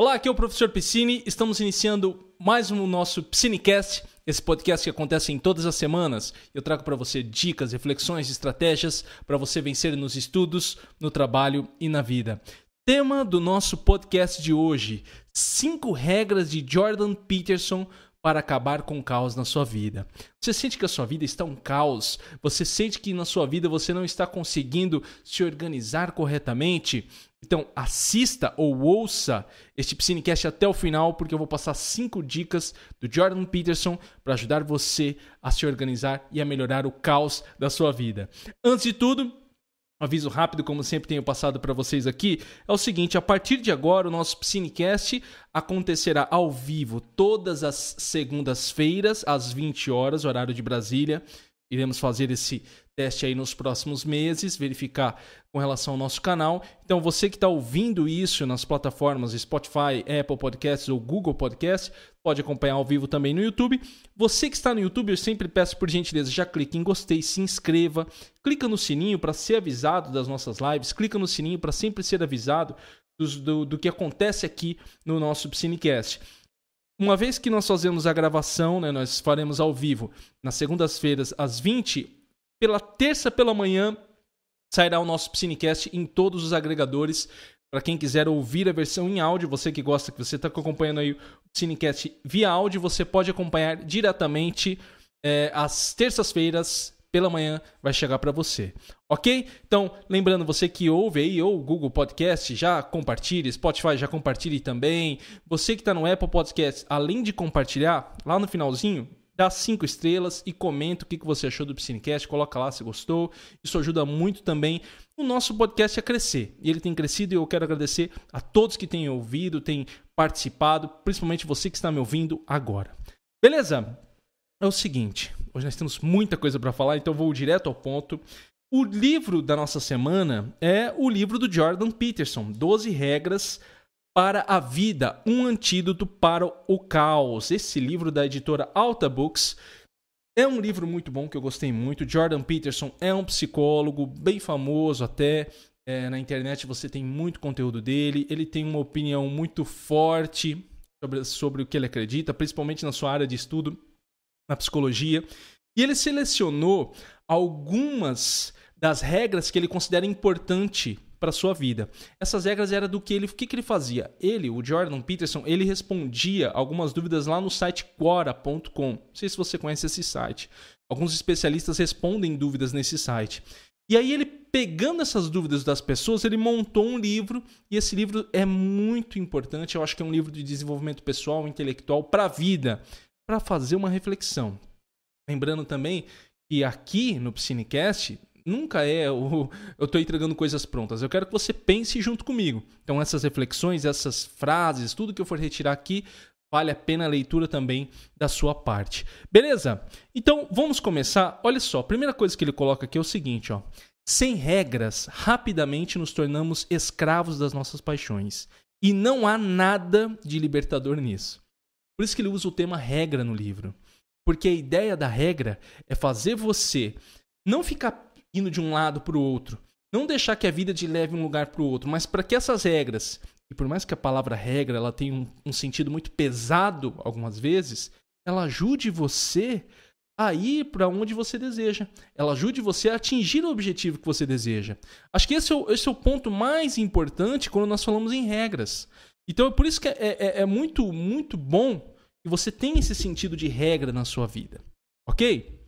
Olá, aqui é o professor Piscine. Estamos iniciando mais um nosso Piscinecast, esse podcast que acontece em todas as semanas. Eu trago para você dicas, reflexões, estratégias para você vencer nos estudos, no trabalho e na vida. Tema do nosso podcast de hoje: cinco regras de Jordan Peterson para acabar com o caos na sua vida. Você sente que a sua vida está um caos? Você sente que na sua vida você não está conseguindo se organizar corretamente? Então, assista ou ouça este Piscinecast até o final, porque eu vou passar cinco dicas do Jordan Peterson para ajudar você a se organizar e a melhorar o caos da sua vida. Antes de tudo, aviso rápido, como sempre tenho passado para vocês aqui, é o seguinte: a partir de agora, o nosso Piscinecast acontecerá ao vivo todas as segundas-feiras, às 20 horas, horário de Brasília. Iremos fazer esse teste aí nos próximos meses, verificar com relação ao nosso canal. Então, você que está ouvindo isso nas plataformas Spotify, Apple Podcasts ou Google Podcasts, pode acompanhar ao vivo também no YouTube. Você que está no YouTube, eu sempre peço por gentileza, já clique em gostei, se inscreva, clica no sininho para ser avisado das nossas lives, clica no sininho para sempre ser avisado do, do, do que acontece aqui no nosso Cinecast. Uma vez que nós fazemos a gravação, né, nós faremos ao vivo nas segundas-feiras às 20 pela terça pela manhã sairá o nosso Cinecast em todos os agregadores. Para quem quiser ouvir a versão em áudio, você que gosta, que você está acompanhando aí o Cinecast via áudio, você pode acompanhar diretamente é, às terças-feiras pela manhã vai chegar para você. Ok? Então, lembrando, você que ouve aí, ou Google Podcast, já compartilhe, Spotify já compartilhe também. Você que está no Apple Podcast, além de compartilhar, lá no finalzinho, dá cinco estrelas e comenta o que você achou do Piscinecast, coloca lá se gostou. Isso ajuda muito também o nosso podcast a crescer. E ele tem crescido e eu quero agradecer a todos que têm ouvido, têm participado, principalmente você que está me ouvindo agora. Beleza? É o seguinte, hoje nós temos muita coisa para falar, então vou direto ao ponto. O livro da nossa semana é o livro do Jordan Peterson, 12 regras para a Vida, um antídoto para o caos. Esse livro da editora Alta Books é um livro muito bom que eu gostei muito. Jordan Peterson é um psicólogo bem famoso até. É, na internet você tem muito conteúdo dele. Ele tem uma opinião muito forte sobre, sobre o que ele acredita, principalmente na sua área de estudo, na psicologia. E ele selecionou algumas das regras que ele considera importante para sua vida. Essas regras eram do que ele, o que, que ele fazia? Ele, o Jordan Peterson, ele respondia algumas dúvidas lá no site quora.com. Não sei se você conhece esse site. Alguns especialistas respondem dúvidas nesse site. E aí ele pegando essas dúvidas das pessoas, ele montou um livro e esse livro é muito importante. Eu acho que é um livro de desenvolvimento pessoal, intelectual para a vida, para fazer uma reflexão. Lembrando também que aqui no Piscinecast nunca é o eu estou entregando coisas prontas. Eu quero que você pense junto comigo. Então, essas reflexões, essas frases, tudo que eu for retirar aqui, vale a pena a leitura também da sua parte. Beleza? Então, vamos começar. Olha só, a primeira coisa que ele coloca aqui é o seguinte, ó. Sem regras, rapidamente nos tornamos escravos das nossas paixões. E não há nada de libertador nisso. Por isso que ele usa o tema regra no livro. Porque a ideia da regra é fazer você não ficar indo de um lado para o outro. Não deixar que a vida te leve um lugar para o outro, mas para que essas regras, e por mais que a palavra regra ela tenha um, um sentido muito pesado algumas vezes, ela ajude você a ir para onde você deseja. Ela ajude você a atingir o objetivo que você deseja. Acho que esse é o, esse é o ponto mais importante quando nós falamos em regras. Então é por isso que é, é, é muito, muito bom que você tenha esse sentido de regra na sua vida. Ok?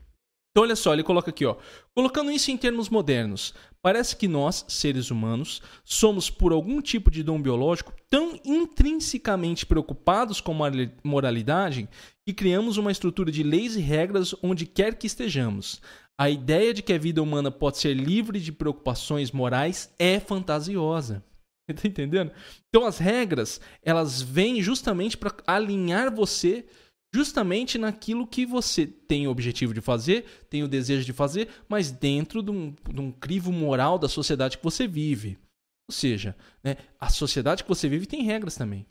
Então, olha só, ele coloca aqui, ó. Colocando isso em termos modernos, parece que nós, seres humanos, somos, por algum tipo de dom biológico, tão intrinsecamente preocupados com a moralidade que criamos uma estrutura de leis e regras onde quer que estejamos. A ideia de que a vida humana pode ser livre de preocupações morais é fantasiosa. Tá entendendo? Então as regras, elas vêm justamente para alinhar você justamente naquilo que você tem o objetivo de fazer, tem o desejo de fazer, mas dentro de um, de um crivo moral da sociedade que você vive. Ou seja, né, a sociedade que você vive tem regras também.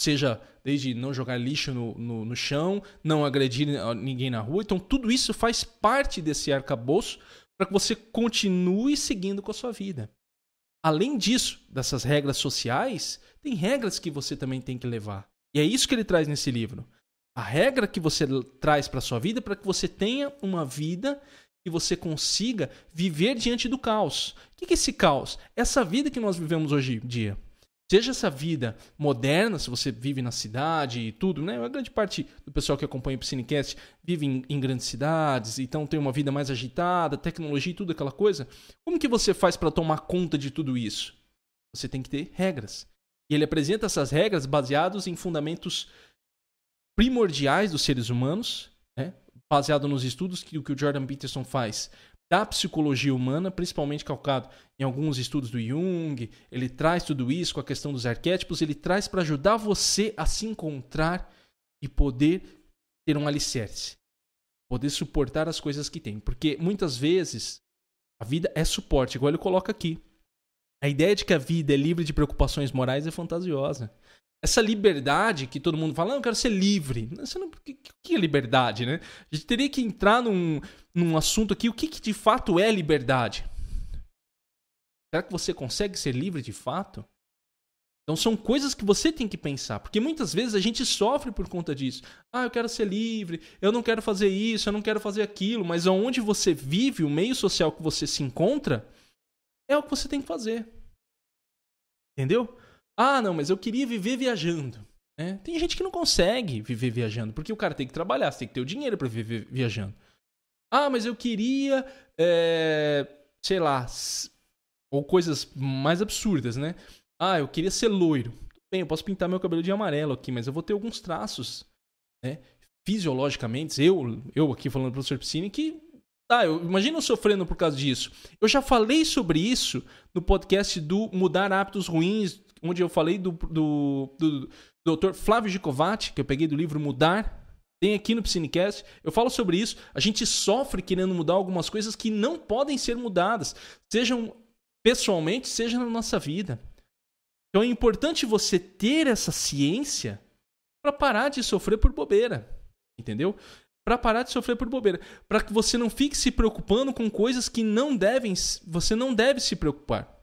Seja desde não jogar lixo no, no, no chão, não agredir ninguém na rua. Então, tudo isso faz parte desse arcabouço para que você continue seguindo com a sua vida. Além disso, dessas regras sociais, tem regras que você também tem que levar. E é isso que ele traz nesse livro. A regra que você traz para sua vida é para que você tenha uma vida que você consiga viver diante do caos. O que é esse caos? Essa vida que nós vivemos hoje em dia. Seja essa vida moderna, se você vive na cidade e tudo, né? A grande parte do pessoal que acompanha o Piscinecast vive em, em, grandes cidades, então tem uma vida mais agitada, tecnologia e tudo aquela coisa. Como que você faz para tomar conta de tudo isso? Você tem que ter regras. E ele apresenta essas regras baseadas em fundamentos primordiais dos seres humanos, né? baseado nos estudos que, que o Jordan Peterson faz da psicologia humana, principalmente calcado em alguns estudos do Jung. Ele traz tudo isso com a questão dos arquétipos, ele traz para ajudar você a se encontrar e poder ter um alicerce, poder suportar as coisas que tem, porque muitas vezes a vida é suporte, igual ele coloca aqui. A ideia de que a vida é livre de preocupações morais é fantasiosa essa liberdade que todo mundo fala, ah, eu quero ser livre. o que é liberdade, né? A gente teria que entrar num, num assunto aqui, o que, que de fato é liberdade? Será que você consegue ser livre de fato? Então são coisas que você tem que pensar, porque muitas vezes a gente sofre por conta disso. Ah, eu quero ser livre, eu não quero fazer isso, eu não quero fazer aquilo, mas aonde você vive, o meio social que você se encontra, é o que você tem que fazer. Entendeu? Ah, não, mas eu queria viver viajando. É, tem gente que não consegue viver viajando, porque o cara tem que trabalhar, você tem que ter o dinheiro para viver viajando. Ah, mas eu queria, é, sei lá, ou coisas mais absurdas, né? Ah, eu queria ser loiro. Bem, eu posso pintar meu cabelo de amarelo aqui, mas eu vou ter alguns traços, né? Fisiologicamente, eu, eu aqui falando pro professor Piscine, que Tá, eu, imagina eu sofrendo por causa disso. Eu já falei sobre isso no podcast do Mudar Hábitos Ruins onde eu falei do, do, do, do Dr. Flávio Gicovati, que eu peguei do livro Mudar. Tem aqui no Psinecast. Eu falo sobre isso. A gente sofre querendo mudar algumas coisas que não podem ser mudadas, sejam pessoalmente, seja na nossa vida. Então é importante você ter essa ciência para parar de sofrer por bobeira. Entendeu? Para parar de sofrer por bobeira, para que você não fique se preocupando com coisas que não devem, você não deve se preocupar.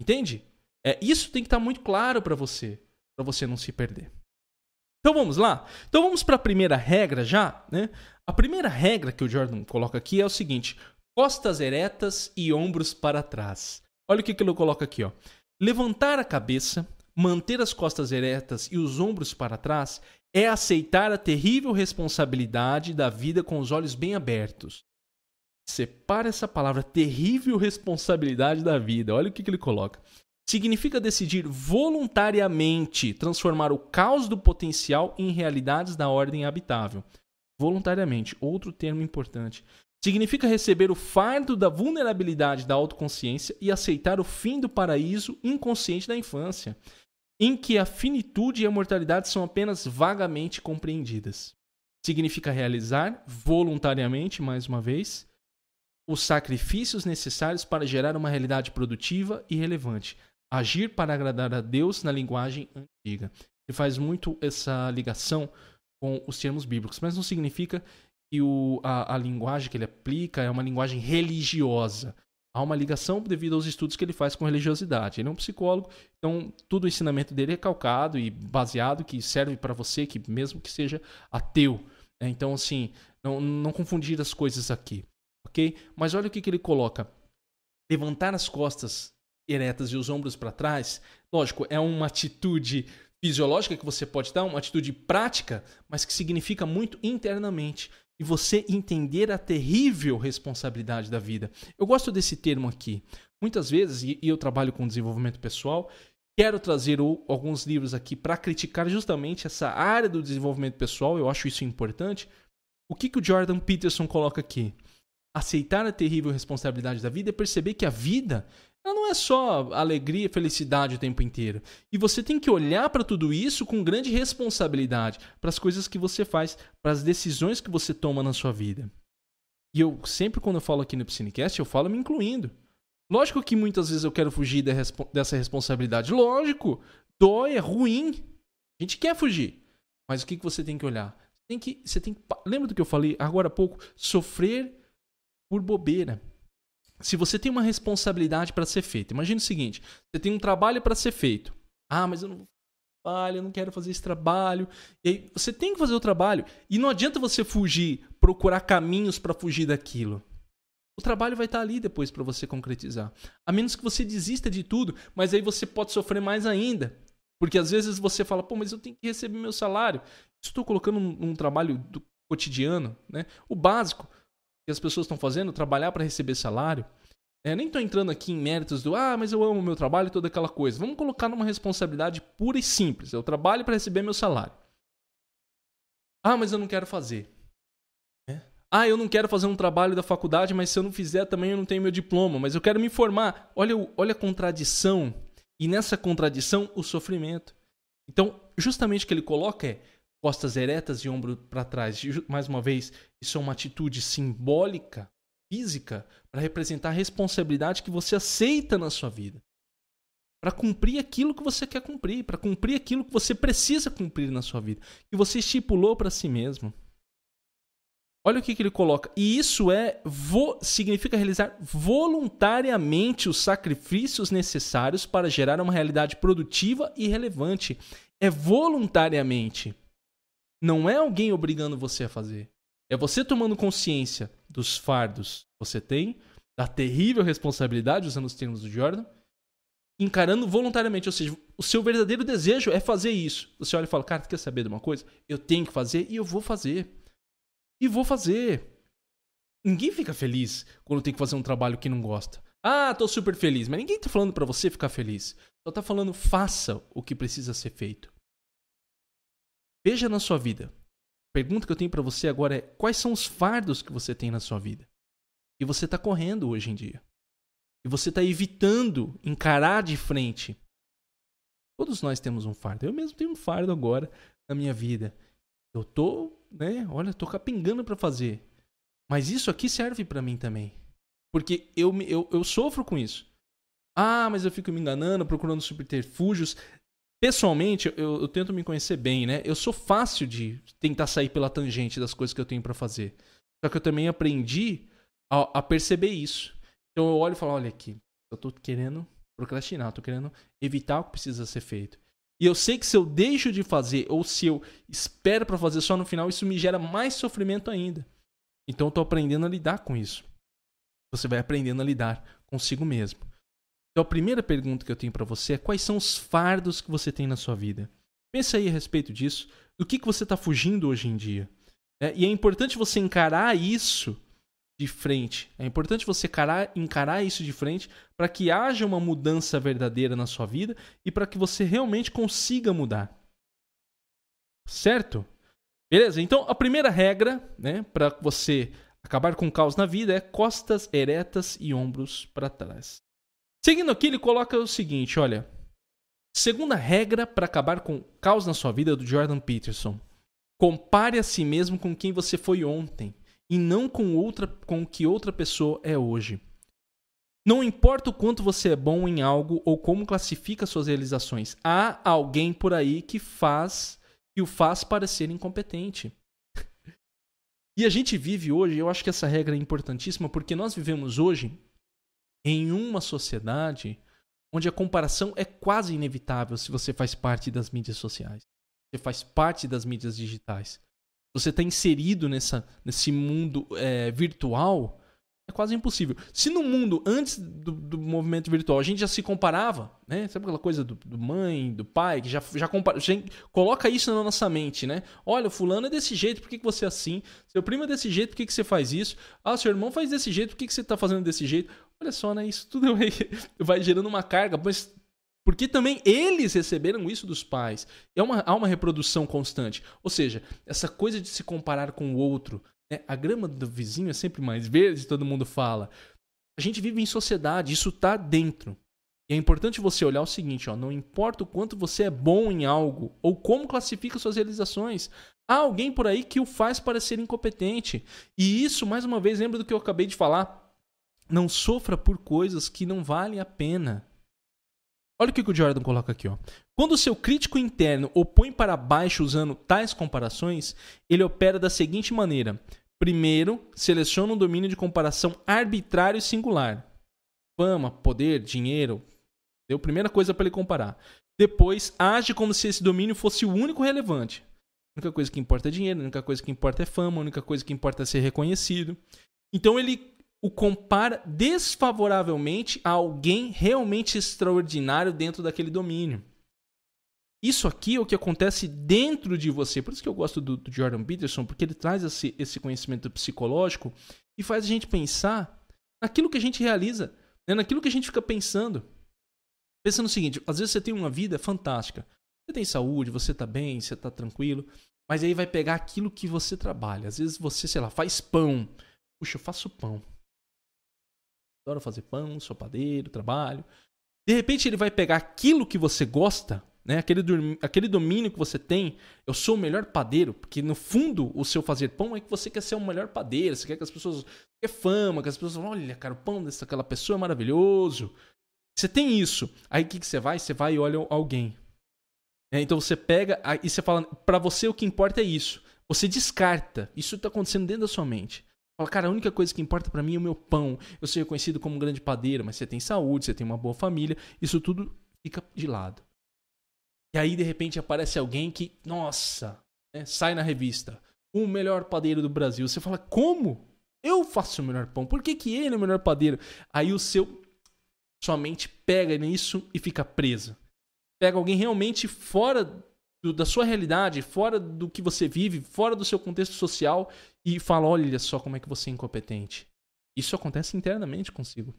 Entende? É, isso tem que estar muito claro para você, para você não se perder. Então vamos lá? Então vamos para a primeira regra já, né? A primeira regra que o Jordan coloca aqui é o seguinte: costas eretas e ombros para trás. Olha o que, que ele coloca aqui, ó. Levantar a cabeça, manter as costas eretas e os ombros para trás é aceitar a terrível responsabilidade da vida com os olhos bem abertos. Separa essa palavra terrível responsabilidade da vida. Olha o que, que ele coloca significa decidir voluntariamente transformar o caos do potencial em realidades da ordem habitável. Voluntariamente, outro termo importante. Significa receber o fardo da vulnerabilidade da autoconsciência e aceitar o fim do paraíso inconsciente da infância, em que a finitude e a mortalidade são apenas vagamente compreendidas. Significa realizar voluntariamente, mais uma vez, os sacrifícios necessários para gerar uma realidade produtiva e relevante, agir para agradar a Deus na linguagem antiga. Ele faz muito essa ligação com os termos bíblicos, mas não significa que o, a, a linguagem que ele aplica é uma linguagem religiosa. Há uma ligação devido aos estudos que ele faz com religiosidade. Ele é um psicólogo, então todo o ensinamento dele é calcado e baseado que serve para você, que mesmo que seja ateu. Né? Então, assim, não, não confundir as coisas aqui, ok? Mas olha o que, que ele coloca: levantar as costas eretas e os ombros para trás, lógico, é uma atitude fisiológica que você pode dar, uma atitude prática, mas que significa muito internamente. E você entender a terrível responsabilidade da vida. Eu gosto desse termo aqui. Muitas vezes, e eu trabalho com desenvolvimento pessoal, quero trazer alguns livros aqui para criticar justamente essa área do desenvolvimento pessoal. Eu acho isso importante. O que, que o Jordan Peterson coloca aqui? Aceitar a terrível responsabilidade da vida é perceber que a vida ela não é só alegria e felicidade o tempo inteiro. E você tem que olhar para tudo isso com grande responsabilidade, para as coisas que você faz, para as decisões que você toma na sua vida. E eu sempre quando eu falo aqui no Piscinecast, eu falo me incluindo. Lógico que muitas vezes eu quero fugir dessa responsabilidade. Lógico, dói, é ruim. A gente quer fugir. Mas o que você tem que olhar? Tem que, você tem que, lembra do que eu falei agora há pouco? Sofrer por bobeira. Se você tem uma responsabilidade para ser feita, imagine o seguinte: você tem um trabalho para ser feito. Ah, mas eu não trabalho, eu não quero fazer esse trabalho. E aí você tem que fazer o trabalho. E não adianta você fugir, procurar caminhos para fugir daquilo. O trabalho vai estar ali depois para você concretizar. A menos que você desista de tudo, mas aí você pode sofrer mais ainda. Porque às vezes você fala, pô, mas eu tenho que receber meu salário. Estou colocando um, um trabalho do cotidiano, né? O básico que as pessoas estão fazendo, trabalhar para receber salário. É, nem estou entrando aqui em méritos do, ah, mas eu amo meu trabalho e toda aquela coisa. Vamos colocar numa responsabilidade pura e simples. Eu trabalho para receber meu salário. Ah, mas eu não quero fazer. É. Ah, eu não quero fazer um trabalho da faculdade, mas se eu não fizer também eu não tenho meu diploma. Mas eu quero me formar. Olha, olha a contradição. E nessa contradição, o sofrimento. Então, justamente o que ele coloca é costas eretas e ombro para trás. Mais uma vez, isso é uma atitude simbólica, física, para representar a responsabilidade que você aceita na sua vida. Para cumprir aquilo que você quer cumprir, para cumprir aquilo que você precisa cumprir na sua vida, que você estipulou para si mesmo. Olha o que, que ele coloca. E isso é significa realizar voluntariamente os sacrifícios necessários para gerar uma realidade produtiva e relevante. É voluntariamente. Não é alguém obrigando você a fazer. É você tomando consciência dos fardos que você tem, da terrível responsabilidade, usando os termos do Jordan, encarando voluntariamente. Ou seja, o seu verdadeiro desejo é fazer isso. Você olha e fala, cara, tu quer saber de uma coisa? Eu tenho que fazer e eu vou fazer. E vou fazer. Ninguém fica feliz quando tem que fazer um trabalho que não gosta. Ah, tô super feliz. Mas ninguém tá falando para você ficar feliz. Só tá falando, faça o que precisa ser feito. Veja na sua vida. A pergunta que eu tenho para você agora é: quais são os fardos que você tem na sua vida? E você está correndo hoje em dia. E você está evitando encarar de frente. Todos nós temos um fardo. Eu mesmo tenho um fardo agora na minha vida. Eu tô, né? Olha, tô capingando para fazer. Mas isso aqui serve para mim também. Porque eu, eu, eu sofro com isso. Ah, mas eu fico me enganando, procurando subterfúgios. Pessoalmente, eu, eu, tento me conhecer bem, né? Eu sou fácil de tentar sair pela tangente das coisas que eu tenho para fazer. Só que eu também aprendi a, a, perceber isso. Então eu olho e falo, olha aqui, eu tô querendo procrastinar, eu tô querendo evitar o que precisa ser feito. E eu sei que se eu deixo de fazer ou se eu espero para fazer só no final, isso me gera mais sofrimento ainda. Então eu tô aprendendo a lidar com isso. Você vai aprendendo a lidar consigo mesmo. Então a primeira pergunta que eu tenho para você é quais são os fardos que você tem na sua vida? Pensa aí a respeito disso. Do que, que você está fugindo hoje em dia? É, e é importante você encarar isso de frente. É importante você encarar, encarar isso de frente para que haja uma mudança verdadeira na sua vida e para que você realmente consiga mudar. Certo? Beleza? Então a primeira regra né, para você acabar com o caos na vida é costas eretas e ombros para trás. Seguindo aqui, ele coloca o seguinte: olha. Segunda regra para acabar com o caos na sua vida do Jordan Peterson. Compare a si mesmo com quem você foi ontem e não com outra com que outra pessoa é hoje. Não importa o quanto você é bom em algo ou como classifica suas realizações, há alguém por aí que faz que o faz parecer incompetente. e a gente vive hoje, eu acho que essa regra é importantíssima porque nós vivemos hoje em uma sociedade onde a comparação é quase inevitável se você faz parte das mídias sociais. Você faz parte das mídias digitais. Você está inserido nessa, nesse mundo é, virtual, é quase impossível. Se no mundo, antes do, do, movimento virtual, a gente já se comparava, né? Sabe aquela coisa do, do mãe, do pai, que já, já, compara, coloca isso na nossa mente, né? Olha, o fulano é desse jeito, por que, que você é assim? Seu primo é desse jeito, por que, que você faz isso? Ah, seu irmão faz desse jeito, por que, que você está fazendo desse jeito? Olha só, né? Isso tudo vai, gerando uma carga, mas porque também eles receberam isso dos pais. É uma, há uma reprodução constante. Ou seja, essa coisa de se comparar com o outro, né? A grama do vizinho é sempre mais verde, todo mundo fala. A gente vive em sociedade, isso está dentro. E é importante você olhar o seguinte, ó, não importa o quanto você é bom em algo ou como classifica suas realizações, há alguém por aí que o faz parecer incompetente. E isso, mais uma vez, lembra do que eu acabei de falar? Não sofra por coisas que não valem a pena. Olha o que o Jordan coloca aqui. Ó. Quando o seu crítico interno o põe para baixo usando tais comparações, ele opera da seguinte maneira. Primeiro, seleciona um domínio de comparação arbitrário e singular. fama, poder, dinheiro. Deu primeira coisa para ele comparar. Depois, age como se esse domínio fosse o único relevante. A única coisa que importa é dinheiro, a única coisa que importa é fama, a única coisa que importa é ser reconhecido. Então ele o compara desfavoravelmente a alguém realmente extraordinário dentro daquele domínio. Isso aqui é o que acontece dentro de você. Por isso que eu gosto do, do Jordan Peterson, porque ele traz esse, esse, conhecimento psicológico e faz a gente pensar naquilo que a gente realiza, né? naquilo que a gente fica pensando. Pensa no seguinte: às vezes você tem uma vida fantástica. Você tem saúde, você está bem, você está tranquilo. Mas aí vai pegar aquilo que você trabalha. Às vezes você, sei lá, faz pão. Puxa, eu faço pão. Adoro fazer pão, sou padeiro, trabalho. De repente ele vai pegar aquilo que você gosta né? Aquele, aquele domínio que você tem, eu sou o melhor padeiro, porque no fundo o seu fazer pão é que você quer ser o melhor padeiro, você quer que as pessoas quer fama, que as pessoas falem, olha, cara, o pão dessa pessoa é maravilhoso. Você tem isso. Aí o que, que você vai? Você vai e olha alguém. É, então você pega e você fala, para você o que importa é isso. Você descarta. Isso está acontecendo dentro da sua mente. Fala, cara, a única coisa que importa para mim é o meu pão. Eu sou reconhecido como um grande padeiro, mas você tem saúde, você tem uma boa família. Isso tudo fica de lado. E aí, de repente, aparece alguém que, nossa, né, sai na revista. O melhor padeiro do Brasil. Você fala, como? Eu faço o melhor pão. Por que, que ele é o melhor padeiro? Aí o seu. Sua mente pega nisso e fica presa. Pega alguém realmente fora do, da sua realidade, fora do que você vive, fora do seu contexto social e fala: olha só como é que você é incompetente. Isso acontece internamente consigo.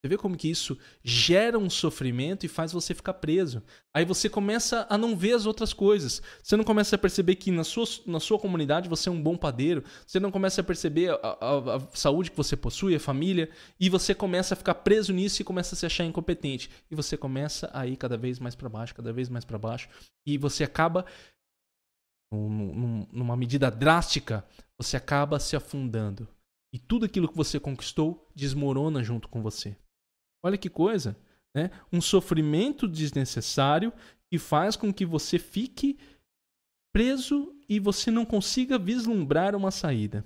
Você vê como que isso gera um sofrimento e faz você ficar preso. Aí você começa a não ver as outras coisas. Você não começa a perceber que na sua, na sua comunidade você é um bom padeiro. Você não começa a perceber a, a, a saúde que você possui, a família. E você começa a ficar preso nisso e começa a se achar incompetente. E você começa a ir cada vez mais para baixo, cada vez mais para baixo. E você acaba, num, numa medida drástica, você acaba se afundando. E tudo aquilo que você conquistou desmorona junto com você. Olha que coisa, né? Um sofrimento desnecessário que faz com que você fique preso e você não consiga vislumbrar uma saída.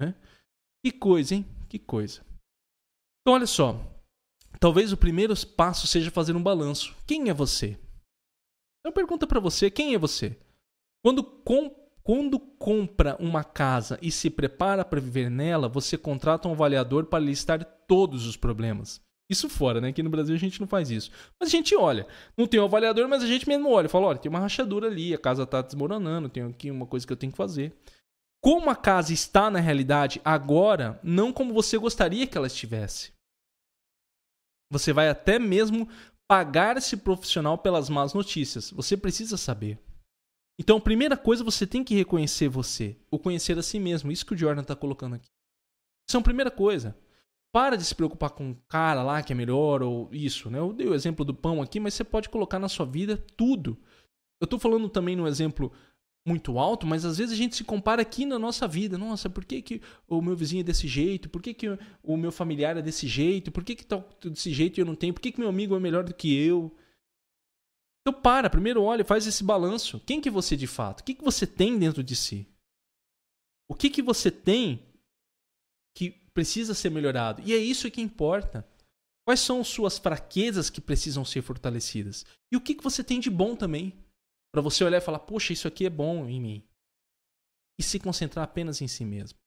Né? Que coisa, hein? Que coisa. Então, olha só. Talvez o primeiro passo seja fazer um balanço. Quem é você? Eu pergunto para você, quem é você? Quando, com, quando compra uma casa e se prepara para viver nela, você contrata um avaliador para listar todos os problemas. Isso fora, né? Aqui no Brasil a gente não faz isso. Mas a gente olha. Não tem um avaliador, mas a gente mesmo olha. Fala, olha, tem uma rachadura ali, a casa está desmoronando, tem aqui uma coisa que eu tenho que fazer. Como a casa está na realidade agora, não como você gostaria que ela estivesse. Você vai até mesmo pagar esse profissional pelas más notícias. Você precisa saber. Então, a primeira coisa, você tem que reconhecer você. O conhecer a si mesmo. Isso que o Jordan está colocando aqui. Isso é a primeira coisa. Para de se preocupar com o cara lá que é melhor ou isso, né? Eu dei o exemplo do pão aqui, mas você pode colocar na sua vida tudo. Eu estou falando também no exemplo muito alto, mas às vezes a gente se compara aqui na nossa vida. Nossa, por que, que o meu vizinho é desse jeito? Por que, que o meu familiar é desse jeito? Por que, que tá desse jeito e eu não tenho? Por que, que meu amigo é melhor do que eu? Então para, primeiro olha, faz esse balanço. Quem que você de fato? O que, que você tem dentro de si? O que, que você tem que precisa ser melhorado. E é isso que importa. Quais são suas fraquezas que precisam ser fortalecidas? E o que, que você tem de bom também? Para você olhar e falar, poxa, isso aqui é bom em mim. E se concentrar apenas em si mesmo.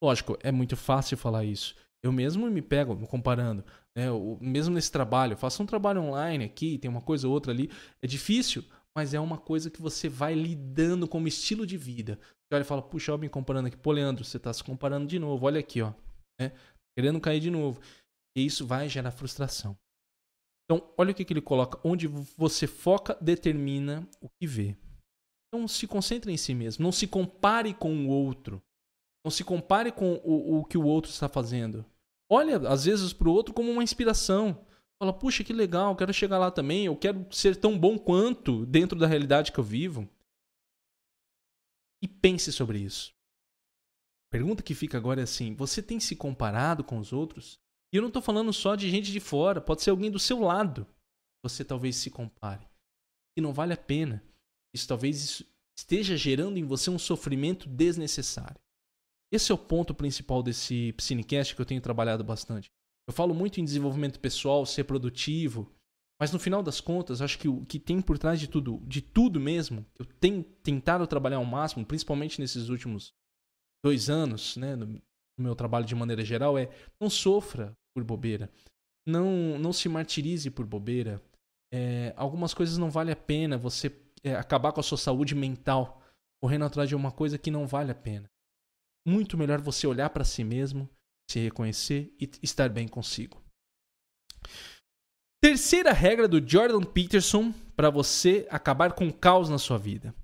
Lógico, é muito fácil falar isso. Eu mesmo me pego comparando. Né? Eu, mesmo nesse trabalho, eu faço um trabalho online aqui, tem uma coisa ou outra ali. É difícil, mas é uma coisa que você vai lidando como estilo de vida. Você olha e fala, puxa, eu me comparando aqui. Pô, Leandro, você está se comparando de novo. Olha aqui, ó né? querendo cair de novo. E isso vai gerar frustração. Então, olha o que, que ele coloca: onde você foca, determina o que vê. Então, se concentre em si mesmo. Não se compare com o outro. Não se compare com o, o que o outro está fazendo. Olha, às vezes, para o outro como uma inspiração. Fala, puxa, que legal, quero chegar lá também. Eu quero ser tão bom quanto dentro da realidade que eu vivo. E pense sobre isso pergunta que fica agora é assim: você tem se comparado com os outros? E eu não estou falando só de gente de fora, pode ser alguém do seu lado. Você talvez se compare. E não vale a pena. Isso talvez esteja gerando em você um sofrimento desnecessário. Esse é o ponto principal desse Psinecast que eu tenho trabalhado bastante. Eu falo muito em desenvolvimento pessoal, ser produtivo, mas no final das contas, acho que o que tem por trás de tudo, de tudo mesmo, eu tenho tentado trabalhar ao máximo, principalmente nesses últimos dois anos, né, no meu trabalho de maneira geral, é não sofra por bobeira, não não se martirize por bobeira. É, algumas coisas não vale a pena você é, acabar com a sua saúde mental correndo atrás de uma coisa que não vale a pena. Muito melhor você olhar para si mesmo se reconhecer e estar bem consigo. Terceira regra do Jordan Peterson para você acabar com o caos na sua vida.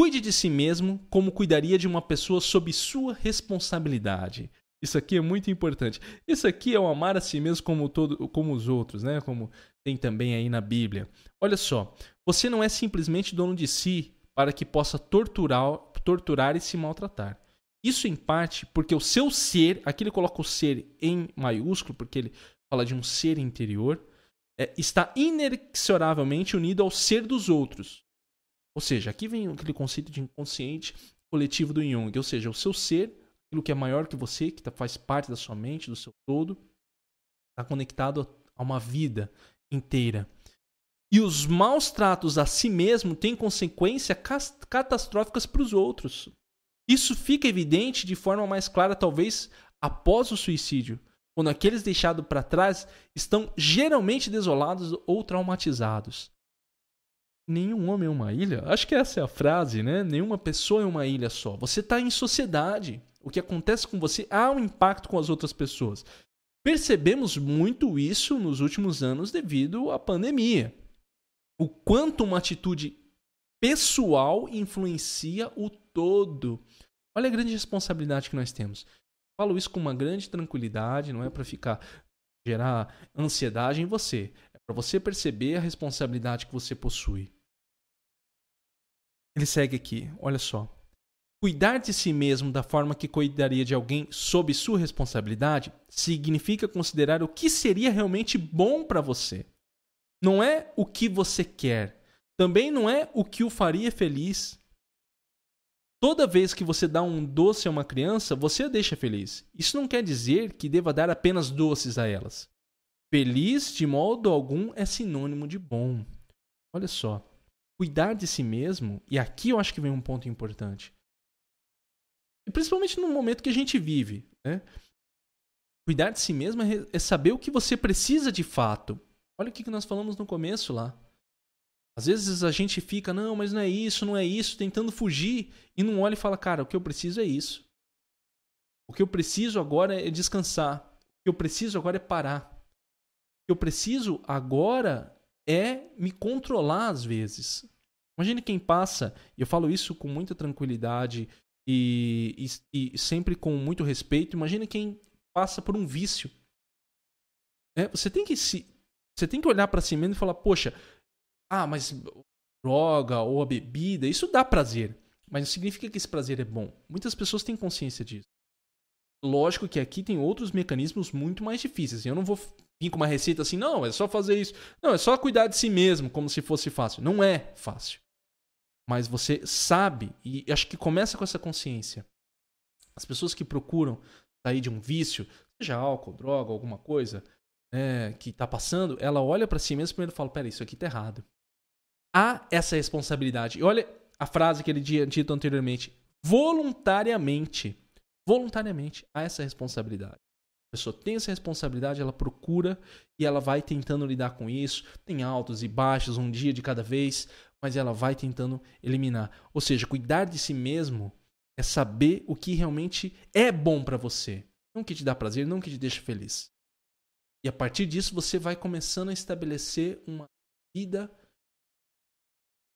Cuide de si mesmo como cuidaria de uma pessoa sob sua responsabilidade. Isso aqui é muito importante. Isso aqui é o amar a si mesmo como, todo, como os outros, né? Como tem também aí na Bíblia. Olha só, você não é simplesmente dono de si para que possa torturar, torturar e se maltratar. Isso em parte porque o seu ser, aqui ele coloca o ser em maiúsculo, porque ele fala de um ser interior, é, está inexoravelmente unido ao ser dos outros. Ou seja, aqui vem aquele conceito de inconsciente coletivo do Jung, ou seja, o seu ser, aquilo que é maior que você, que tá, faz parte da sua mente, do seu todo, está conectado a uma vida inteira. E os maus tratos a si mesmo têm consequências catastróficas para os outros. Isso fica evidente de forma mais clara, talvez, após o suicídio, quando aqueles deixados para trás estão geralmente desolados ou traumatizados. Nenhum homem é uma ilha? Acho que essa é a frase, né? Nenhuma pessoa é uma ilha só. Você está em sociedade. O que acontece com você há um impacto com as outras pessoas. Percebemos muito isso nos últimos anos devido à pandemia. O quanto uma atitude pessoal influencia o todo. Olha a grande responsabilidade que nós temos. Falo isso com uma grande tranquilidade, não é para ficar gerar ansiedade em você, é para você perceber a responsabilidade que você possui. Ele segue aqui, olha só. Cuidar de si mesmo da forma que cuidaria de alguém sob sua responsabilidade significa considerar o que seria realmente bom para você. Não é o que você quer, também não é o que o faria feliz. Toda vez que você dá um doce a uma criança, você a deixa feliz. Isso não quer dizer que deva dar apenas doces a elas. Feliz, de modo algum, é sinônimo de bom. Olha só. Cuidar de si mesmo, e aqui eu acho que vem um ponto importante. Principalmente no momento que a gente vive. Né? Cuidar de si mesmo é, é saber o que você precisa de fato. Olha o que nós falamos no começo lá. Às vezes a gente fica, não, mas não é isso, não é isso, tentando fugir e não olha e fala, cara, o que eu preciso é isso. O que eu preciso agora é descansar. O que eu preciso agora é parar. O que eu preciso agora é me controlar às vezes. Imagine quem passa, e eu falo isso com muita tranquilidade e, e, e sempre com muito respeito. Imagine quem passa por um vício. É, você tem que se, você tem que olhar para si mesmo e falar, poxa, ah, mas droga ou a bebida, isso dá prazer. Mas não significa que esse prazer é bom. Muitas pessoas têm consciência disso. Lógico que aqui tem outros mecanismos muito mais difíceis. Eu não vou vir com uma receita assim, não, é só fazer isso. Não, é só cuidar de si mesmo, como se fosse fácil. Não é fácil. Mas você sabe, e acho que começa com essa consciência. As pessoas que procuram sair de um vício, seja álcool, droga, alguma coisa, né, que está passando, ela olha para si mesma e primeiro fala: peraí, isso aqui tá errado há essa responsabilidade. E olha a frase que ele tinha dito anteriormente: voluntariamente. Voluntariamente há essa responsabilidade. Pessoa tem essa responsabilidade, ela procura e ela vai tentando lidar com isso. Tem altos e baixos, um dia de cada vez, mas ela vai tentando eliminar. Ou seja, cuidar de si mesmo é saber o que realmente é bom para você. Não que te dá prazer, não que te deixa feliz. E a partir disso você vai começando a estabelecer uma vida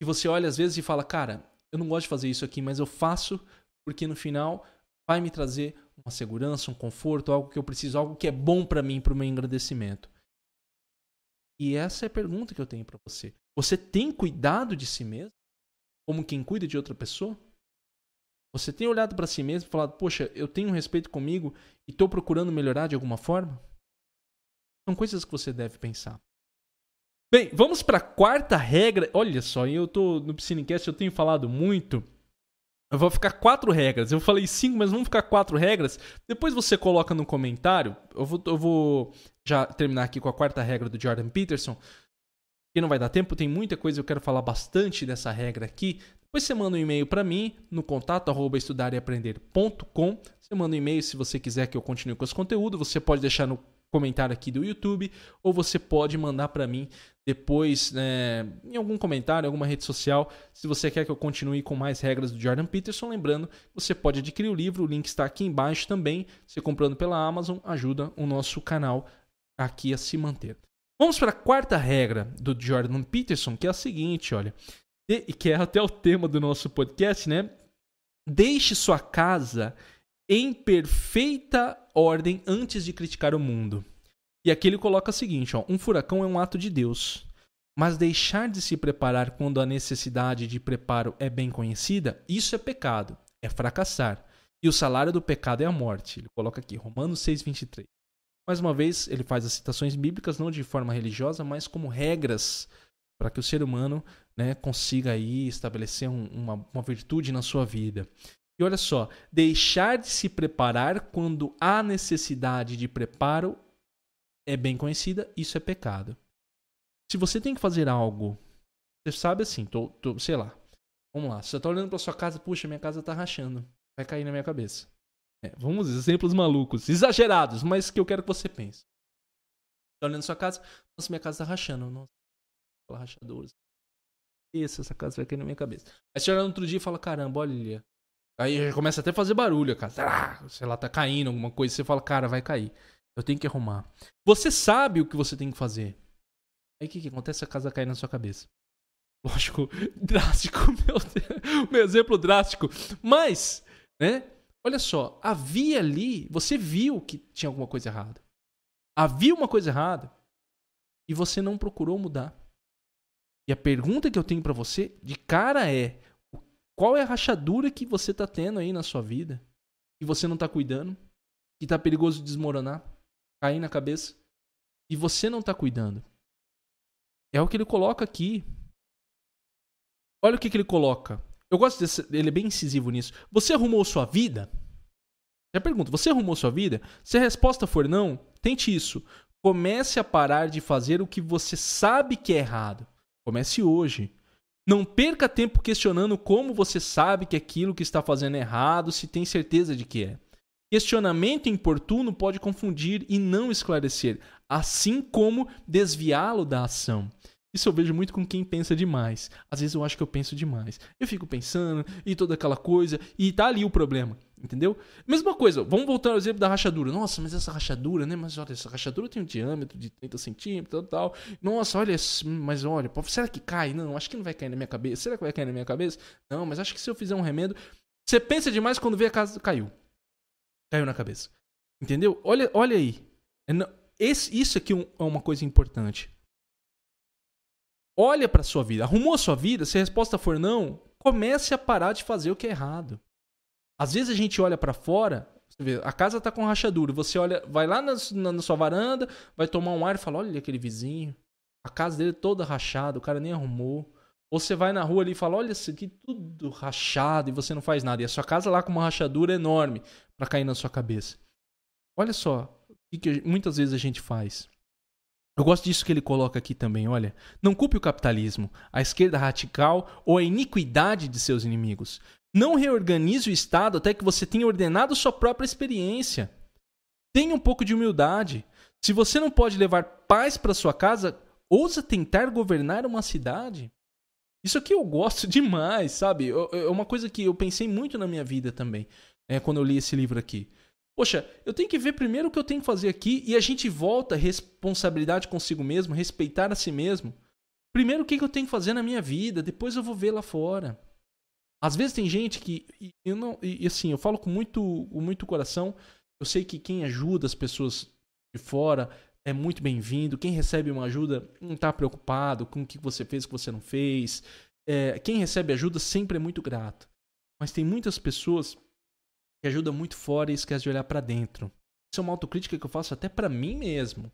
e você olha às vezes e fala, cara, eu não gosto de fazer isso aqui, mas eu faço porque no final vai me trazer uma segurança, um conforto, algo que eu preciso, algo que é bom para mim, para o meu engrandecimento. E essa é a pergunta que eu tenho para você. Você tem cuidado de si mesmo? Como quem cuida de outra pessoa? Você tem olhado para si mesmo e falado, poxa, eu tenho respeito comigo e estou procurando melhorar de alguma forma? São coisas que você deve pensar. Bem, vamos para a quarta regra. Olha só, eu tô no Piscinecast, eu tenho falado muito Eu vou ficar quatro regras. Eu falei cinco, mas vão ficar quatro regras. Depois você coloca no comentário. Eu vou, eu vou já terminar aqui com a quarta regra do Jordan Peterson. Que não vai dar tempo, tem muita coisa, eu quero falar bastante dessa regra aqui. Depois você manda um e-mail para mim no contato arroba estudareaprender.com. Você manda um e-mail se você quiser que eu continue com esse conteúdo. Você pode deixar no comentário aqui do YouTube ou você pode mandar para mim depois né, em algum comentário, alguma rede social, se você quer que eu continue com mais regras do Jordan Peterson. Lembrando, você pode adquirir o livro, o link está aqui embaixo também. Você comprando pela Amazon ajuda o nosso canal aqui a se manter. Vamos para a quarta regra do Jordan Peterson, que é a seguinte, olha, e que é até o tema do nosso podcast, né? Deixe sua casa em perfeita ordem antes de criticar o mundo. E aqui ele coloca o seguinte: ó, um furacão é um ato de Deus. Mas deixar de se preparar quando a necessidade de preparo é bem conhecida, isso é pecado, é fracassar. E o salário do pecado é a morte. Ele coloca aqui, Romanos 6,23. Mais uma vez, ele faz as citações bíblicas não de forma religiosa, mas como regras para que o ser humano né, consiga aí estabelecer um, uma, uma virtude na sua vida. E olha só, deixar de se preparar quando há necessidade de preparo é bem conhecida, isso é pecado. Se você tem que fazer algo, você sabe assim, tô, tô sei lá. Vamos lá, você tá olhando para sua casa, puxa, minha casa tá rachando. Vai cair na minha cabeça. É, vamos, exemplos malucos, exagerados, mas que eu quero que você pense. Tá olhando sua casa, nossa, minha casa tá rachando. Nossa, rachadura. Isso, essa casa vai cair na minha cabeça. Aí você olha no outro dia e fala, caramba, olha. Aí começa até a fazer barulho, cara. Ah, sei lá, tá caindo alguma coisa. Você fala, cara, vai cair. Eu tenho que arrumar. Você sabe o que você tem que fazer. Aí o que, que acontece? A casa cai na sua cabeça. Lógico, drástico, meu, Deus, meu exemplo drástico. Mas, né? Olha só, havia ali, você viu que tinha alguma coisa errada. Havia uma coisa errada e você não procurou mudar. E a pergunta que eu tenho para você de cara é: qual é a rachadura que você está tendo aí na sua vida? Que você não está cuidando? Que está perigoso de desmoronar? Cair na cabeça? E você não está cuidando? É o que ele coloca aqui. Olha o que, que ele coloca. Eu gosto desse, ele é bem incisivo nisso. Você arrumou sua vida? Já pergunta, você arrumou sua vida? Se a resposta for não, tente isso. Comece a parar de fazer o que você sabe que é errado. Comece hoje. Não perca tempo questionando como você sabe que aquilo que está fazendo é errado, se tem certeza de que é. Questionamento importuno pode confundir e não esclarecer, assim como desviá-lo da ação. Isso eu vejo muito com quem pensa demais. Às vezes eu acho que eu penso demais. Eu fico pensando e toda aquela coisa, e tá ali o problema. Entendeu? Mesma coisa, vamos voltar ao exemplo da rachadura. Nossa, mas essa rachadura, né? Mas olha, essa rachadura tem um diâmetro de 30 centímetros e tal. Nossa, olha, mas olha, será que cai? Não, acho que não vai cair na minha cabeça. Será que vai cair na minha cabeça? Não, mas acho que se eu fizer um remendo. Você pensa demais quando vê a casa caiu. Caiu na cabeça. Entendeu? Olha, olha aí. É esse, isso aqui é, é uma coisa importante. Olha para sua vida. Arrumou a sua vida? Se a resposta for não, comece a parar de fazer o que é errado. Às vezes a gente olha para fora, vê, a casa tá com rachadura, você olha, vai lá na, na, na, sua varanda, vai tomar um ar e fala: olha aquele vizinho, a casa dele toda rachada, o cara nem arrumou. Você vai na rua ali e fala: olha isso aqui tudo rachado e você não faz nada. E a sua casa lá com uma rachadura enorme para cair na sua cabeça. Olha só o que muitas vezes a gente faz. Eu gosto disso que ele coloca aqui também, olha. Não culpe o capitalismo, a esquerda radical ou a iniquidade de seus inimigos. Não reorganize o Estado até que você tenha ordenado sua própria experiência. Tenha um pouco de humildade. Se você não pode levar paz para sua casa, ousa tentar governar uma cidade. Isso aqui eu gosto demais, sabe? É uma coisa que eu pensei muito na minha vida também, é, quando eu li esse livro aqui. Poxa, eu tenho que ver primeiro o que eu tenho que fazer aqui e a gente volta responsabilidade consigo mesmo, respeitar a si mesmo. Primeiro o que eu tenho que fazer na minha vida, depois eu vou ver lá fora. Às vezes tem gente que. Eu não, e assim, eu falo com muito, com muito coração. Eu sei que quem ajuda as pessoas de fora é muito bem-vindo. Quem recebe uma ajuda não está preocupado com o que você fez, o que você não fez. É, quem recebe ajuda sempre é muito grato. Mas tem muitas pessoas que ajudam muito fora e esquecem de olhar para dentro. Isso é uma autocrítica que eu faço até para mim mesmo.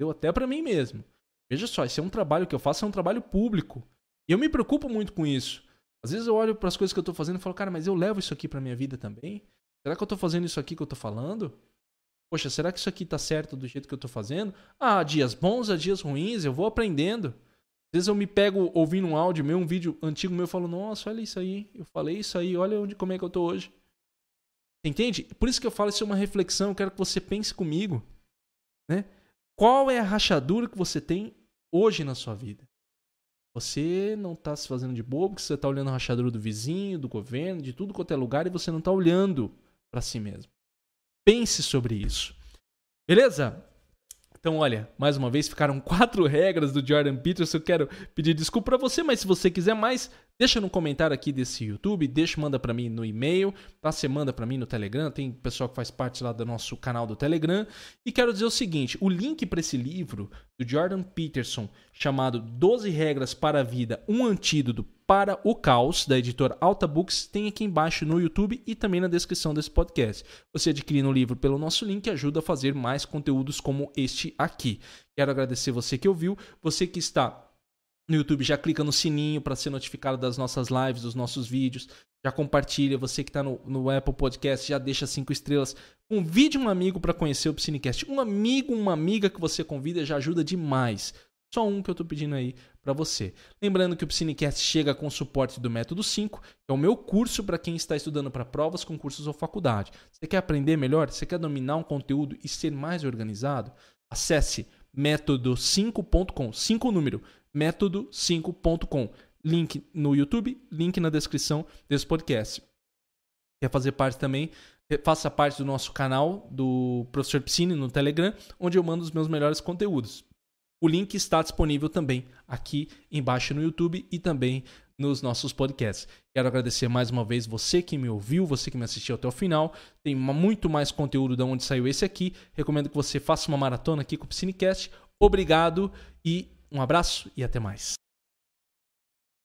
Eu até para mim mesmo. Veja só, esse é um trabalho que eu faço, é um trabalho público. E eu me preocupo muito com isso. Às vezes eu olho para as coisas que eu tô fazendo e falo, cara, mas eu levo isso aqui para minha vida também? Será que eu tô fazendo isso aqui que eu tô falando? Poxa, será que isso aqui tá certo do jeito que eu tô fazendo? Ah, dias bons, há dias ruins, eu vou aprendendo. Às vezes eu me pego ouvindo um áudio meu, um vídeo antigo meu, e falo, nossa, olha isso aí, eu falei isso aí, olha onde, como é que eu tô hoje. Entende? Por isso que eu falo, isso é uma reflexão, eu quero que você pense comigo. Né? Qual é a rachadura que você tem hoje na sua vida? Você não está se fazendo de bobo, porque você está olhando a rachadura do vizinho, do governo, de tudo quanto é lugar e você não está olhando para si mesmo. Pense sobre isso. Beleza? Então, olha, mais uma vez ficaram quatro regras do Jordan Peterson. Eu quero pedir desculpa para você, mas se você quiser mais, deixa no comentário aqui desse YouTube, deixa, manda para mim no e-mail, tá? Você manda para mim no Telegram, tem pessoal que faz parte lá do nosso canal do Telegram. E quero dizer o seguinte, o link para esse livro do Jordan Peterson, chamado 12 regras para a vida, um antídoto para o caos, da editora Alta Books, tem aqui embaixo no YouTube e também na descrição desse podcast. Você adquirindo o livro pelo nosso link ajuda a fazer mais conteúdos como este aqui. Quero agradecer você que ouviu, você que está no YouTube, já clica no sininho para ser notificado das nossas lives, dos nossos vídeos. Já compartilha. Você que está no, no, Apple Podcast, já deixa cinco estrelas. Convide um amigo para conhecer o Piscinecast. Um amigo, uma amiga que você convida já ajuda demais. Só um que eu estou pedindo aí para você. Lembrando que o Piscinecast chega com o suporte do Método 5, que é o meu curso para quem está estudando para provas, concursos ou faculdade. Você quer aprender melhor? Você quer dominar um conteúdo e ser mais organizado? Acesse método5.com, 5 número, método5.com. Link no YouTube, link na descrição desse podcast. Quer fazer parte também? Faça parte do nosso canal do Professor Piscine no Telegram, onde eu mando os meus melhores conteúdos. O link está disponível também aqui embaixo no YouTube e também nos nossos podcasts. Quero agradecer mais uma vez você que me ouviu, você que me assistiu até o final. Tem muito mais conteúdo de onde saiu esse aqui. Recomendo que você faça uma maratona aqui com o Piscinecast. Obrigado e um abraço e até mais.